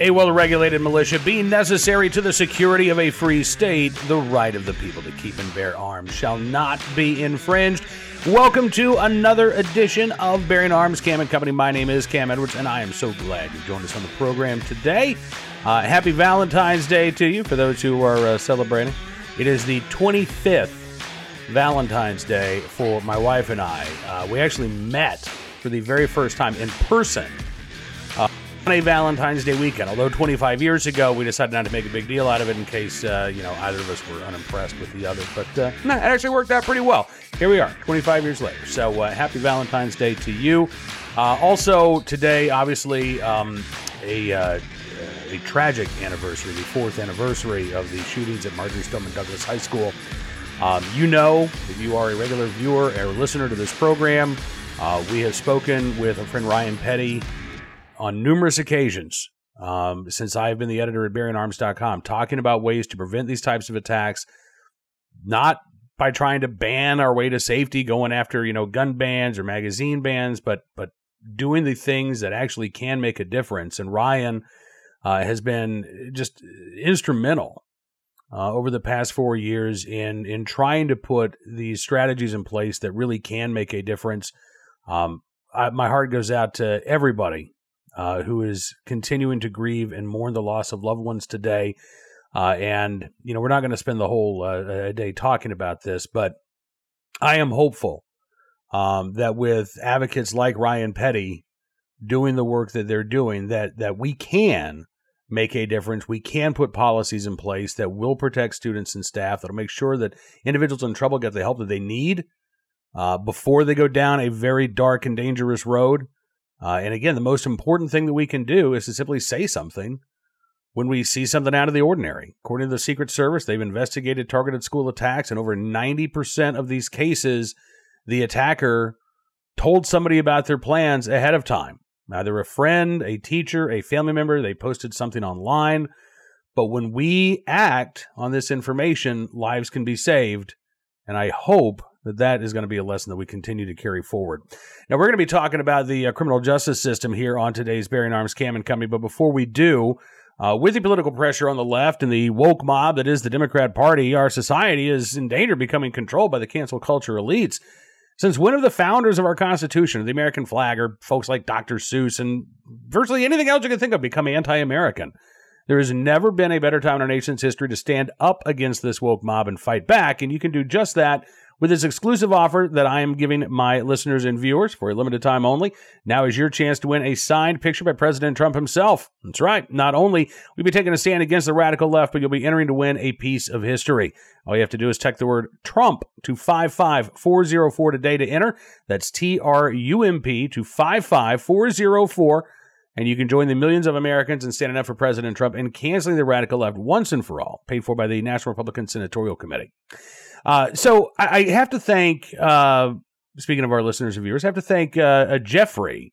A well regulated militia being necessary to the security of a free state, the right of the people to keep and bear arms shall not be infringed. Welcome to another edition of Bearing Arms Cam and Company. My name is Cam Edwards, and I am so glad you joined us on the program today. Uh, happy Valentine's Day to you for those who are uh, celebrating. It is the 25th Valentine's Day for my wife and I. Uh, we actually met for the very first time in person on a Valentine's Day weekend. Although 25 years ago, we decided not to make a big deal out of it in case, uh, you know, either of us were unimpressed with the other. But uh, it actually worked out pretty well. Here we are, 25 years later. So uh, happy Valentine's Day to you. Uh, also, today, obviously, um, a uh, a tragic anniversary, the fourth anniversary of the shootings at Marjory Stoneman Douglas High School. Um, you know, if you are a regular viewer or listener to this program, uh, we have spoken with a friend Ryan Petty on numerous occasions um, since I've been the editor at BearingArms.com, talking about ways to prevent these types of attacks, not by trying to ban our way to safety, going after you know gun bans or magazine bans, but but doing the things that actually can make a difference. And Ryan uh, has been just instrumental uh, over the past four years in in trying to put these strategies in place that really can make a difference. Um, I, my heart goes out to everybody uh, who is continuing to grieve and mourn the loss of loved ones today. Uh, and, you know, we're not going to spend the whole uh, day talking about this, but I am hopeful um, that with advocates like Ryan Petty doing the work that they're doing, that, that we can make a difference. We can put policies in place that will protect students and staff, that'll make sure that individuals in trouble get the help that they need uh, before they go down a very dark and dangerous road. Uh, and again, the most important thing that we can do is to simply say something when we see something out of the ordinary. According to the Secret Service, they've investigated targeted school attacks, and over 90% of these cases, the attacker told somebody about their plans ahead of time. Either a friend, a teacher, a family member, they posted something online. But when we act on this information, lives can be saved. And I hope that is going to be a lesson that we continue to carry forward. Now, we're going to be talking about the uh, criminal justice system here on today's Bearing Arms Cam and Company. But before we do, uh, with the political pressure on the left and the woke mob that is the Democrat Party, our society is in danger of becoming controlled by the cancel culture elites. Since when have the founders of our Constitution, the American flag, or folks like Dr. Seuss and virtually anything else you can think of become anti American? There has never been a better time in our nation's history to stand up against this woke mob and fight back, and you can do just that with this exclusive offer that I am giving my listeners and viewers for a limited time only. Now is your chance to win a signed picture by President Trump himself. That's right. Not only will be taking a stand against the radical left, but you'll be entering to win a piece of history. All you have to do is text the word Trump to 55404 today to enter. That's T R U M P to 55404 and you can join the millions of Americans in standing up for President Trump and canceling the radical left once and for all, paid for by the National Republican Senatorial Committee. Uh, so I, I, have to thank, uh, speaking of our listeners and viewers, I have to thank uh, uh, Jeffrey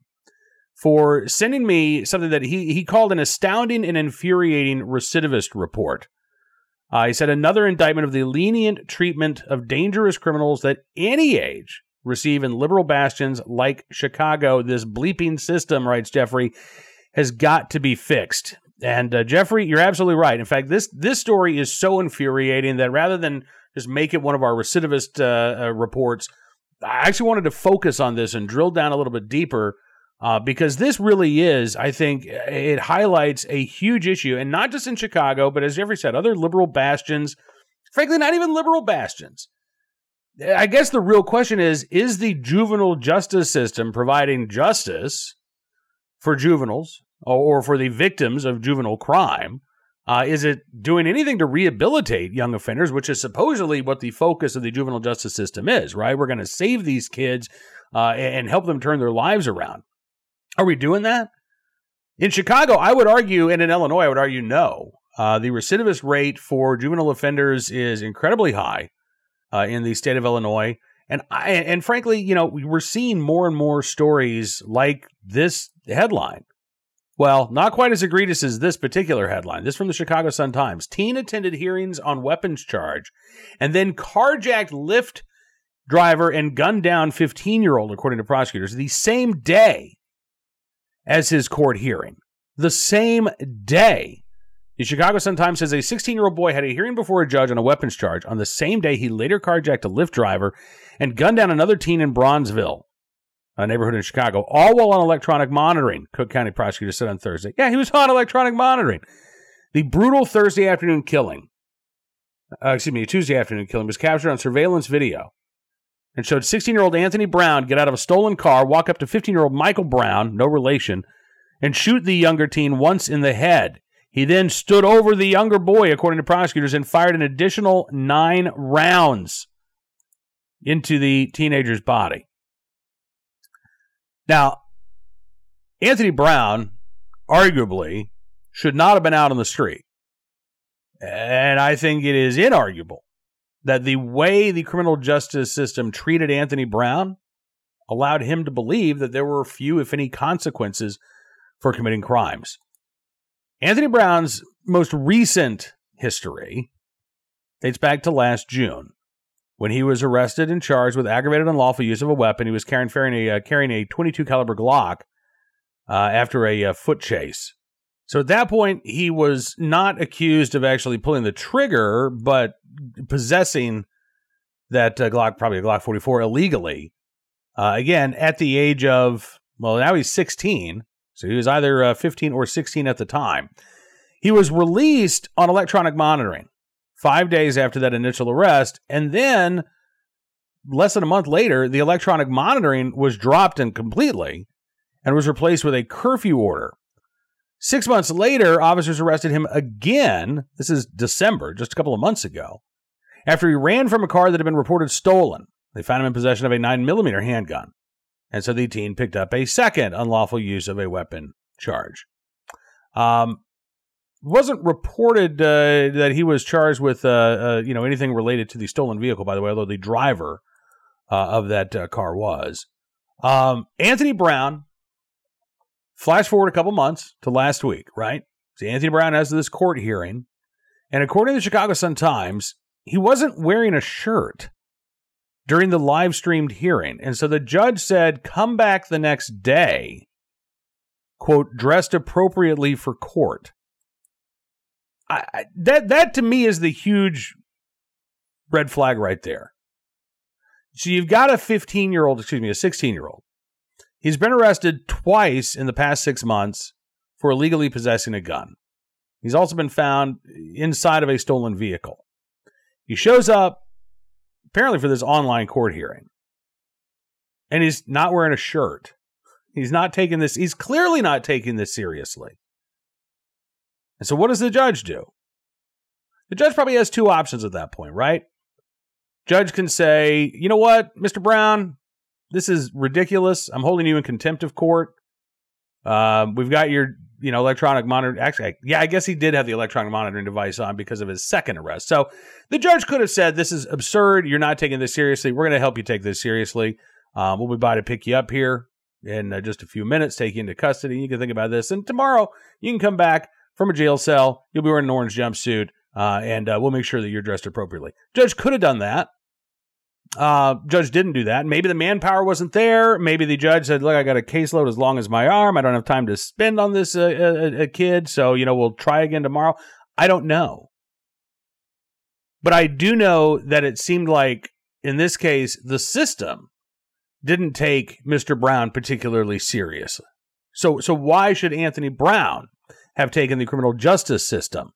for sending me something that he, he called an astounding and infuriating recidivist report. Uh, he said another indictment of the lenient treatment of dangerous criminals that any age receive in liberal bastions like Chicago. This bleeping system, writes Jeffrey, has got to be fixed. And uh, Jeffrey, you're absolutely right. In fact, this this story is so infuriating that rather than just make it one of our recidivist uh, uh, reports. I actually wanted to focus on this and drill down a little bit deeper uh, because this really is, I think, it highlights a huge issue, and not just in Chicago, but as Jeffrey said, other liberal bastions, frankly, not even liberal bastions. I guess the real question is is the juvenile justice system providing justice for juveniles or for the victims of juvenile crime? Uh, is it doing anything to rehabilitate young offenders, which is supposedly what the focus of the juvenile justice system is, right? We're going to save these kids uh, and help them turn their lives around. Are we doing that? In Chicago, I would argue, and in Illinois, I would argue no. Uh, the recidivist rate for juvenile offenders is incredibly high uh, in the state of Illinois. And I, and frankly, you know, we're seeing more and more stories like this headline well, not quite as egregious as this particular headline. This from the Chicago Sun Times. Teen attended hearings on weapons charge and then carjacked Lyft driver and gunned down 15 year old, according to prosecutors, the same day as his court hearing. the same day. The Chicago Sun-Times says a 16-year-old boy had a hearing before a judge on a weapons charge. On the same day, he later carjacked a Lyft driver and gunned down another teen in Bronzeville, a neighborhood in Chicago, all while on electronic monitoring. Cook County prosecutor said on Thursday. Yeah, he was on electronic monitoring. The brutal Thursday afternoon killing, uh, excuse me, Tuesday afternoon killing, was captured on surveillance video and showed 16-year-old Anthony Brown get out of a stolen car, walk up to 15-year-old Michael Brown, no relation, and shoot the younger teen once in the head. He then stood over the younger boy, according to prosecutors, and fired an additional nine rounds into the teenager's body. Now, Anthony Brown arguably should not have been out on the street. And I think it is inarguable that the way the criminal justice system treated Anthony Brown allowed him to believe that there were few, if any, consequences for committing crimes. Anthony Brown's most recent history dates back to last June when he was arrested and charged with aggravated unlawful use of a weapon. He was carrying, carrying a, uh, carrying a 22 caliber Glock uh, after a, uh, foot chase. So at that point, he was not accused of actually pulling the trigger, but possessing that uh, Glock, probably a Glock 44, illegally. Uh, again, at the age of, well, now he's 16. So he was either uh, 15 or 16 at the time. He was released on electronic monitoring five days after that initial arrest. And then, less than a month later, the electronic monitoring was dropped and completely and was replaced with a curfew order. Six months later, officers arrested him again. This is December, just a couple of months ago, after he ran from a car that had been reported stolen. They found him in possession of a 9mm handgun. And so the teen picked up a second unlawful use of a weapon charge. Um, wasn't reported uh, that he was charged with uh, uh, you know anything related to the stolen vehicle. By the way, although the driver uh, of that uh, car was um, Anthony Brown. Flash forward a couple months to last week, right? So Anthony Brown has this court hearing, and according to the Chicago Sun Times, he wasn't wearing a shirt during the live streamed hearing. And so the judge said, come back the next day, quote, dressed appropriately for court. I, that, that to me is the huge red flag right there. So you've got a 15 year old, excuse me, a 16 year old. He's been arrested twice in the past six months for illegally possessing a gun. He's also been found inside of a stolen vehicle. He shows up apparently for this online court hearing. And he's not wearing a shirt. He's not taking this, he's clearly not taking this seriously. And so what does the judge do? The judge probably has two options at that point, right? Judge can say, you know what, Mr. Brown, this is ridiculous. I'm holding you in contempt of court. Uh, we've got your you know, electronic monitor. Actually, yeah, I guess he did have the electronic monitoring device on because of his second arrest. So the judge could have said, "This is absurd. You're not taking this seriously. We're going to help you take this seriously. Um, we'll be by to pick you up here in uh, just a few minutes, take you into custody. You can think about this, and tomorrow you can come back from a jail cell. You'll be wearing an orange jumpsuit, uh, and uh, we'll make sure that you're dressed appropriately." Judge could have done that. Uh, judge didn't do that. Maybe the manpower wasn't there. Maybe the judge said, "Look, I got a caseload as long as my arm. I don't have time to spend on this uh, uh, uh, kid. So you know, we'll try again tomorrow." I don't know, but I do know that it seemed like in this case the system didn't take Mr. Brown particularly seriously. So, so why should Anthony Brown have taken the criminal justice system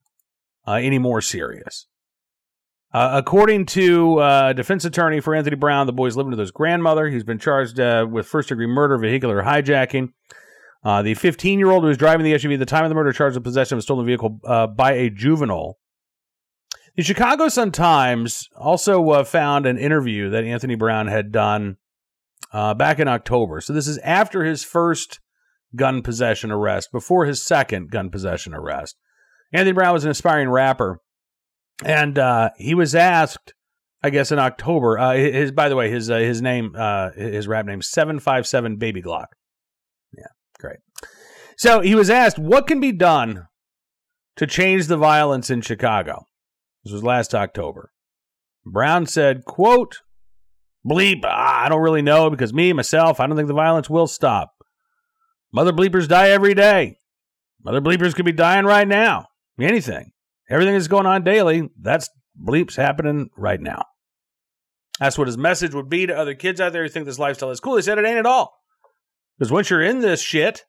uh, any more serious? Uh, according to uh, defense attorney for Anthony Brown, the boy's living with his grandmother. He's been charged uh, with first degree murder, vehicular hijacking. Uh, the 15 year old who was driving the SUV at the time of the murder charged with possession of a stolen vehicle uh, by a juvenile. The Chicago Sun Times also found an interview that Anthony Brown had done back in October. So this is after his first gun possession arrest, before his second gun possession arrest. Anthony Brown was an aspiring rapper and uh, he was asked, I guess in October. Uh, his by the way, his uh, his name, uh, his rap name, seven five seven Baby Glock. Yeah, great. So he was asked, what can be done to change the violence in Chicago? This was last October. Brown said, "quote Bleep, I don't really know because me myself, I don't think the violence will stop. Mother bleepers die every day. Mother bleepers could be dying right now. Anything. Everything that's going on daily, that's bleeps happening right now. That's what his message would be to other kids out there who think this lifestyle is cool. He said it ain't at all. Because once you're in this shit,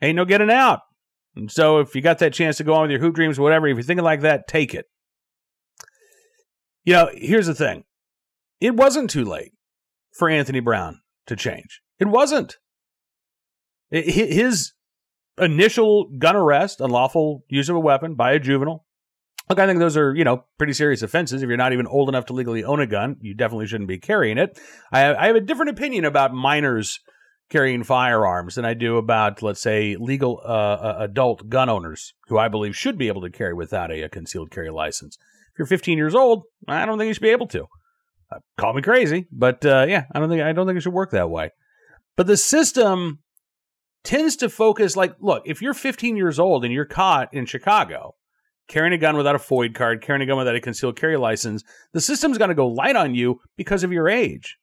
ain't no getting out. And so if you got that chance to go on with your hoop dreams, or whatever, if you're thinking like that, take it. You know, here's the thing. It wasn't too late for Anthony Brown to change. It wasn't. His initial gun arrest, unlawful use of a weapon by a juvenile. Look, I think those are, you know, pretty serious offenses. If you're not even old enough to legally own a gun, you definitely shouldn't be carrying it. I have, I have a different opinion about minors carrying firearms than I do about, let's say, legal uh, uh, adult gun owners who I believe should be able to carry without a, a, concealed carry license. If you're 15 years old, I don't think you should be able to. Uh, call me crazy, but uh, yeah, I don't think I don't think it should work that way. But the system tends to focus like, look, if you're 15 years old and you're caught in Chicago carrying a gun without a FOID card, carrying a gun without a concealed carry license, the system's going to go light on you because of your age,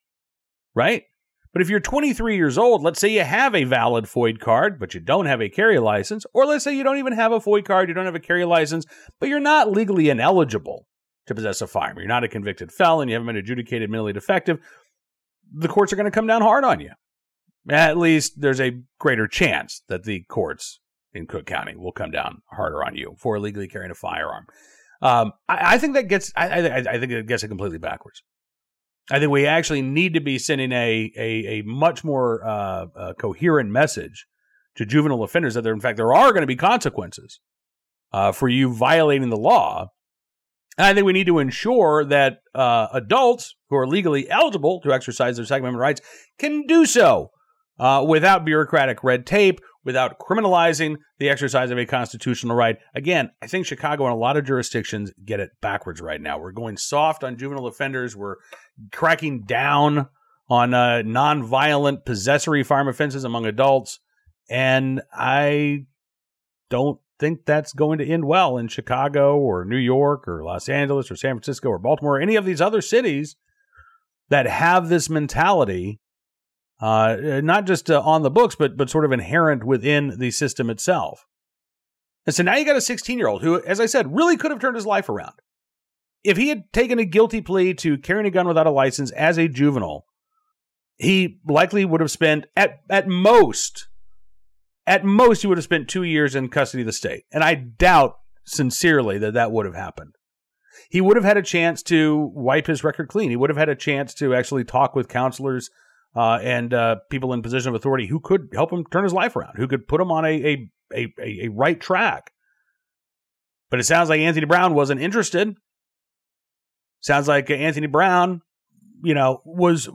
right? But if you're 23 years old, let's say you have a valid FOID card, but you don't have a carry license, or let's say you don't even have a FOID card, you don't have a carry license, but you're not legally ineligible to possess a firearm. You're not a convicted felon, you haven't been adjudicated mentally defective. The courts are going to come down hard on you at least there's a greater chance that the courts in Cook County will come down harder on you for illegally carrying a firearm. Um, I, I, think that gets I, I, I, think it gets it completely backwards. I think we actually need to be sending a a, a much more uh, uh, coherent message to juvenile offenders that there, in fact, there are going to be consequences uh, for you violating the law. And I think we need to ensure that uh, adults who are legally eligible to exercise their Second Amendment rights can do so uh, without bureaucratic red tape, without criminalizing the exercise of a constitutional right. Again, I think Chicago and a lot of jurisdictions get it backwards right now. We're going soft on juvenile offenders. We're cracking down on uh, nonviolent possessory farm offenses among adults. And I don't think that's going to end well in Chicago or New York or Los Angeles or San Francisco or Baltimore or any of these other cities that have this mentality uh, not just uh, on the books, but but sort of inherent within the system itself. And so now you got a 16 year old who, as I said, really could have turned his life around. If he had taken a guilty plea to carrying a gun without a license as a juvenile, he likely would have spent at at most, at most, he would have spent two years in custody of the state. And I doubt sincerely that that would have happened. He would have had a chance to wipe his record clean. He would have had a chance to actually talk with counselors uh, and uh, people in position of authority who could help him turn his life around, who could put him on a, a, a, a right track. But it sounds like Anthony Brown wasn't interested. Sounds like Anthony Brown, you know, was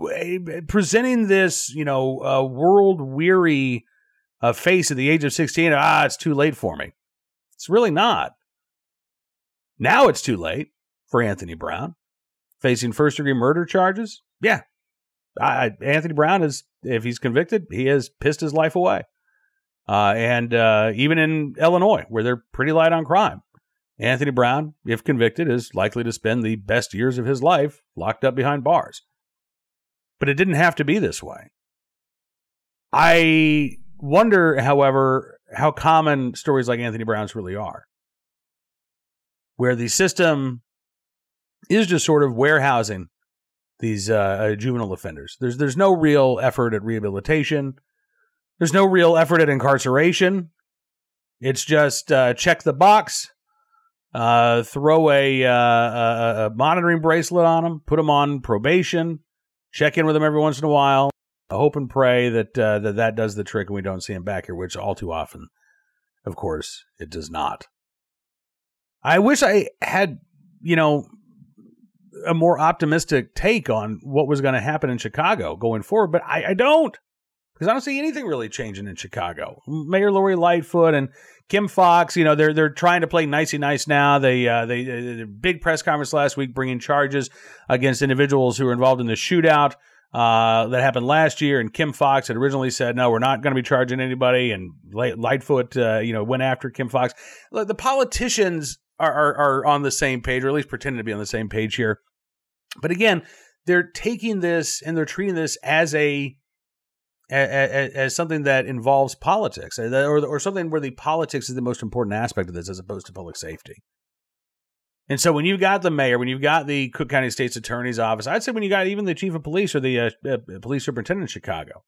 presenting this, you know, uh, world weary uh, face at the age of 16. Ah, it's too late for me. It's really not. Now it's too late for Anthony Brown facing first degree murder charges. Yeah, I, Anthony Brown is, if he's convicted, he has pissed his life away. Uh, and uh, even in Illinois, where they're pretty light on crime, Anthony Brown, if convicted, is likely to spend the best years of his life locked up behind bars. But it didn't have to be this way. I wonder, however, how common stories like Anthony Brown's really are, where the system is just sort of warehousing these uh, uh, juvenile offenders. There's there's no real effort at rehabilitation. There's no real effort at incarceration. It's just uh, check the box, uh, throw a, uh, a, a, monitoring bracelet on them, put them on probation, check in with them every once in a while. I hope and pray that uh, that that does the trick and we don't see them back here, which all too often, of course, it does not. I wish I had, you know, a more optimistic take on what was going to happen in Chicago going forward, but I, I don't because I don't see anything really changing in Chicago. Mayor Lori Lightfoot and Kim Foxx, you know, they're they're trying to play nicey nice now. They uh, they, they big press conference last week bringing charges against individuals who were involved in the shootout uh, that happened last year. And Kim Foxx had originally said, "No, we're not going to be charging anybody." And Lightfoot, uh, you know, went after Kim Foxx. The politicians are, are are on the same page, or at least pretending to be on the same page here. But again, they're taking this and they're treating this as a as, as, something that involves politics, uh, or, or something where the politics is the most important aspect of this, as opposed to public safety. And so, when you've got the mayor, when you've got the Cook County State's Attorney's Office, I'd say when you got even the chief of police or the uh, uh, police superintendent in Chicago,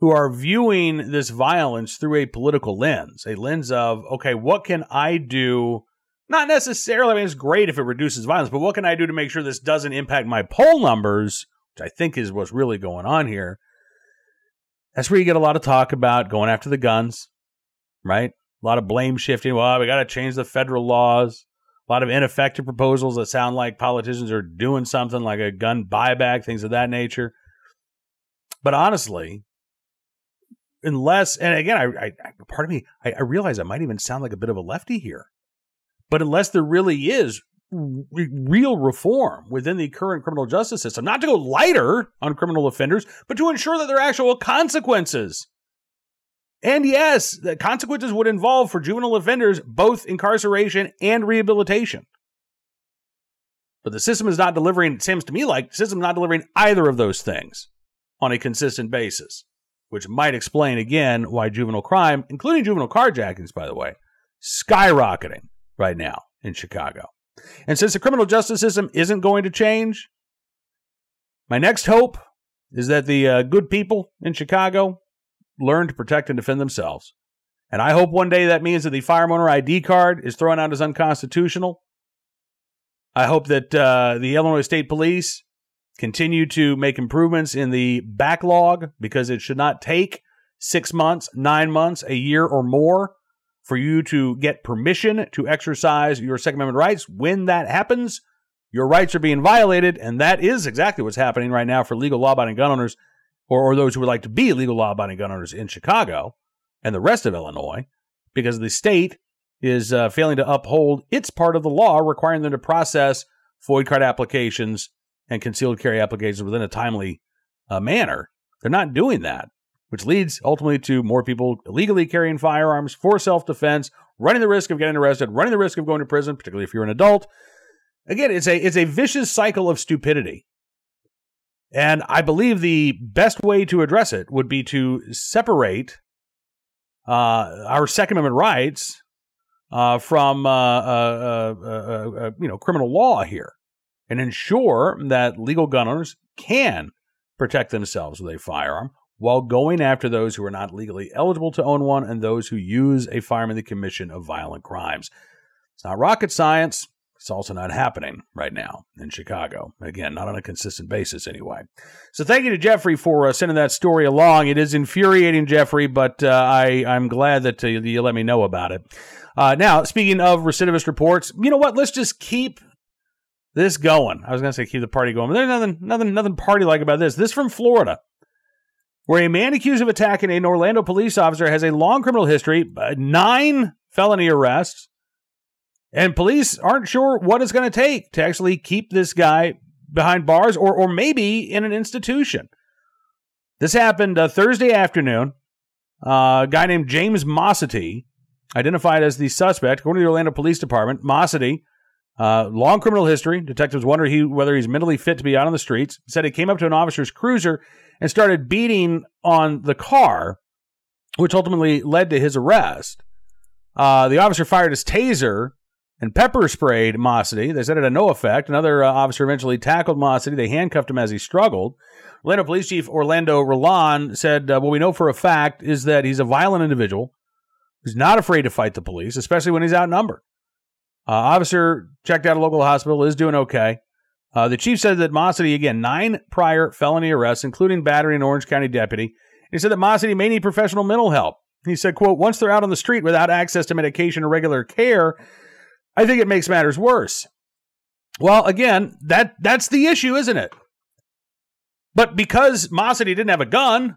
who are viewing this violence through a political lens, a lens of, okay, what can I do? Not necessarily, I mean, it's great if it reduces violence, but what can I do to make sure this doesn't impact my poll numbers, which I think is what's really going on here? That's where you get a lot of talk about going after the guns, right? A lot of blame shifting. Well, we got to change the federal laws. A lot of ineffective proposals that sound like politicians are doing something like a gun buyback, things of that nature. But honestly, unless and again I, I part of me I, I, realize I might even sound like a bit of a lefty here but unless there really is re- real reform within the current criminal justice system not to go lighter on criminal offenders but to ensure that there are actual consequences. And yes the consequences would involve for juvenile offenders both incarceration and rehabilitation. But the system is not delivering it seems to me like the system not delivering either of those things on a consistent basis which might explain again why juvenile crime, including juvenile carjackings, by the way, skyrocketing right now in Chicago. And since the criminal justice system isn't going to change, my next hope is that the uh, good people in Chicago learn to protect and defend themselves. And I hope one day that means that the firearm owner ID card is thrown out as unconstitutional. I hope that uh, the Illinois State Police continue to make improvements in the backlog because it should not take six months, nine months, a year, or more for you to get permission to exercise your Second Amendment rights. When that happens, your rights are being violated, and that is exactly what's happening right now for legal law abiding gun owners or, or those who would like to be legal law abiding gun owners in Chicago and the rest of Illinois because the state is uh, failing to uphold its part of the law requiring them to process FOID card applications and concealed carry applications within a timely uh, manner. They're not doing that, which leads ultimately to more people illegally carrying firearms for self defense, running the risk of getting arrested, running the risk of going to prison, particularly if you're an adult. Again, it's a it's a vicious cycle of stupidity. And I believe the best way to address it would be to separate uh, our Second Amendment rights uh, from uh, uh, uh, you know criminal law here and ensure that legal gun owners can protect themselves with a firearm while going after those who are not legally eligible to own one and those who use a firearm in the commission of violent crimes. It's not rocket science. It's also not happening right now in Chicago. Again, not on a consistent basis, anyway. So, thank you to Jeffrey for uh, sending that story along. It is infuriating, Jeffrey, but uh, I, I'm glad that uh, you let me know about it. Uh, now, speaking of recidivist reports, you know what? Let's just keep this going. I was going to say keep the party going, but there's nothing, nothing, nothing party like about this. This from Florida, where a man accused of attacking an Orlando police officer has a long criminal history, nine felony arrests, and police aren't sure what it's going to take to actually keep this guy behind bars or, or maybe in an institution. This happened uh, Thursday afternoon. Uh, a guy named James Mossity, identified as the suspect, according to the Orlando Police Department, Mossity uh, long criminal history. Detectives wonder he, whether he's mentally fit to be out on the streets. Said he came up to an officer's cruiser and started beating on the car, which ultimately led to his arrest. Uh, the officer fired his taser and pepper sprayed Mossity. They said it had no effect. Another uh, officer eventually tackled Mossity. They handcuffed him as he struggled. Orlando Police Chief Orlando Rolón said, uh, What we know for a fact is that he's a violent individual who's not afraid to fight the police, especially when he's outnumbered. Uh, officer checked out a local hospital, is doing okay. Uh, the chief said that Mossity, again, nine prior felony arrests, including battery an Orange County deputy. He said that Mossity may need professional mental help. He said, quote, once they're out on the street without access to medication or regular care, I think it makes matters worse. Well, again, that that's the issue, isn't it? But because Mossity didn't have a gun,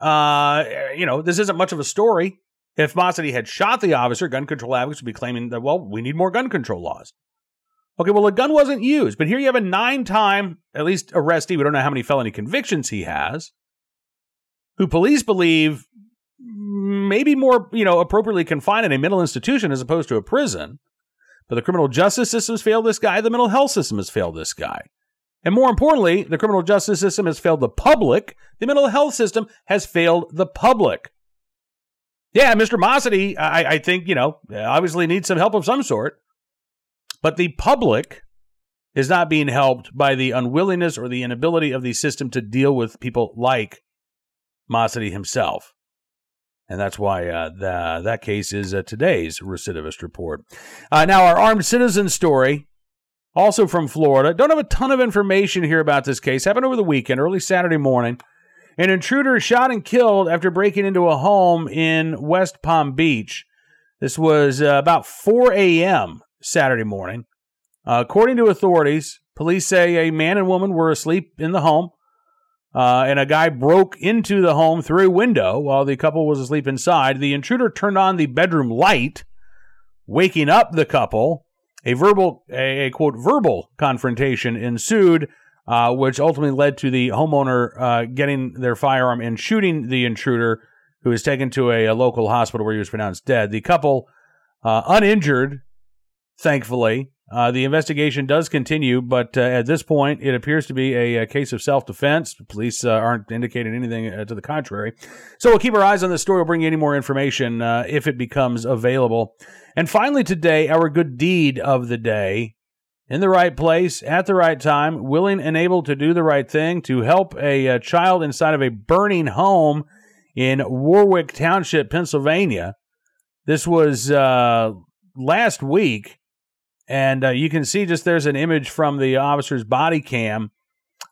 uh, you know, this isn't much of a story. If Mossity had shot the officer, gun control advocates would be claiming that, well, we need more gun control laws. Okay, well, a gun wasn't used, but here you have a nine time, at least arrestee, we don't know how many felony convictions he has, who police believe maybe more, you know, appropriately confined in a mental institution as opposed to a prison. But the criminal justice system has failed this guy, the mental health system has failed this guy. And more importantly, the criminal justice system has failed the public. The mental health system has failed the public. Yeah, Mr. Mossity, I, I think, you know, obviously needs some help of some sort. But the public is not being helped by the unwillingness or the inability of the system to deal with people like Mossity himself. And that's why uh, the, that case is uh, today's recidivist report. Uh, now, our armed citizen story, also from Florida. Don't have a ton of information here about this case. Happened over the weekend, early Saturday morning. An intruder shot and killed after breaking into a home in West Palm Beach. This was uh, about 4 a.m. Saturday morning. Uh, according to authorities, police say a man and woman were asleep in the home, uh, and a guy broke into the home through a window while the couple was asleep inside. The intruder turned on the bedroom light, waking up the couple. A verbal, a, a quote, verbal confrontation ensued uh, which ultimately led to the homeowner uh, getting their firearm and shooting the intruder, who was taken to a, a local hospital where he was pronounced dead. The couple, uh, uninjured, thankfully. Uh, the investigation does continue, but uh, at this point, it appears to be a, a case of self defense. Police uh, aren't indicating anything to the contrary. So we'll keep our eyes on this story. We'll bring you any more information if it becomes available. And finally, today, our good deed of the day in the right place at the right time, willing and able to do the right thing to help a, a child inside of a burning home in Warwick Township, Pennsylvania. This was uh, last week, and uh, you can see just there's an image from the officer's body cam.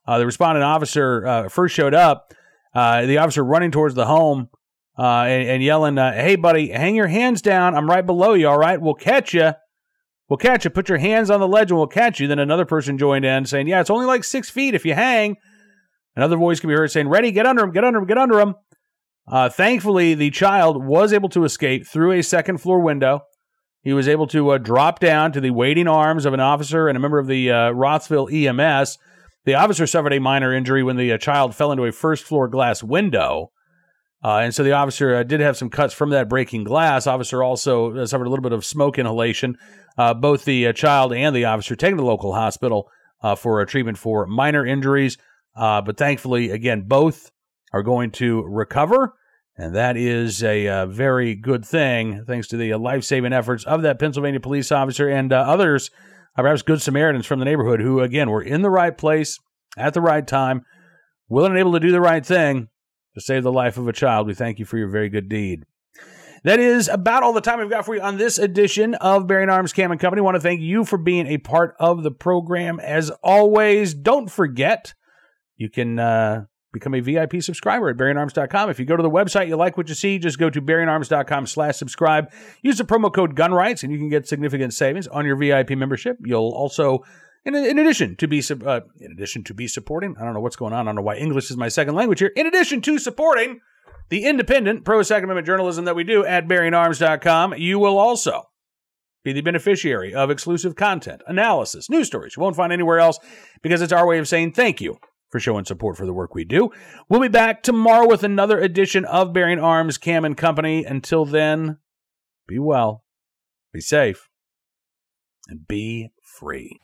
Uh, the responding officer uh, first showed up. Uh, the officer running towards the home uh, and, and, yelling, "Hey, buddy, hang your hands down! I'm right below you. All right, we'll catch you." We'll catch you. Put your hands on the ledge and we'll catch you. Then another person joined in saying, Yeah, it's only like six feet if you hang. Another voice can be heard saying, Ready, get under him, get under him, get under him. Uh, thankfully, the child was able to escape through a second floor window. He was able to uh, drop down to the waiting arms of an officer and a member of the uh, Rothsville EMS. The officer suffered a minor injury when the uh, child fell into a first floor glass window. Uh, and so the officer uh, did have some cuts from that breaking glass. Officer also uh, suffered a little bit of smoke inhalation. Uh, both the uh, child and the officer taken to the local hospital uh, for a treatment for minor injuries. but thankfully, again, both are going to recover. And that is a very good thing, thanks to the life saving efforts of that Pennsylvania police officer and others, perhaps good Samaritans from the neighborhood, who, again, were in the right place at the right time, willing and able to do the right thing to save the life of a child. We thank you for your very good deed. That is about all the time we've got for you on this edition of Bearing Arms Cam and Company. I want to thank you for being a part of the program. As always, don't forget you can uh, become a VIP subscriber at bearingarms.com. If you go to the website, you like what you see, just go to bearingarms.com slash subscribe. Use the promo code GUNRIGHTS and you can get significant savings on your VIP membership. You'll also in, in addition to be uh, in addition to be supporting, I don't know what's going on. I don't know why English is my second language here. In addition to supporting the independent pro Second Amendment journalism that we do at bearingarms.com, you will also be the beneficiary of exclusive content, analysis, news stories you won't find anywhere else because it's our way of saying thank you for showing support for the work we do. We'll be back tomorrow with another edition of Bearing Arms Cam and Company. Until then, be well, be safe, and be free.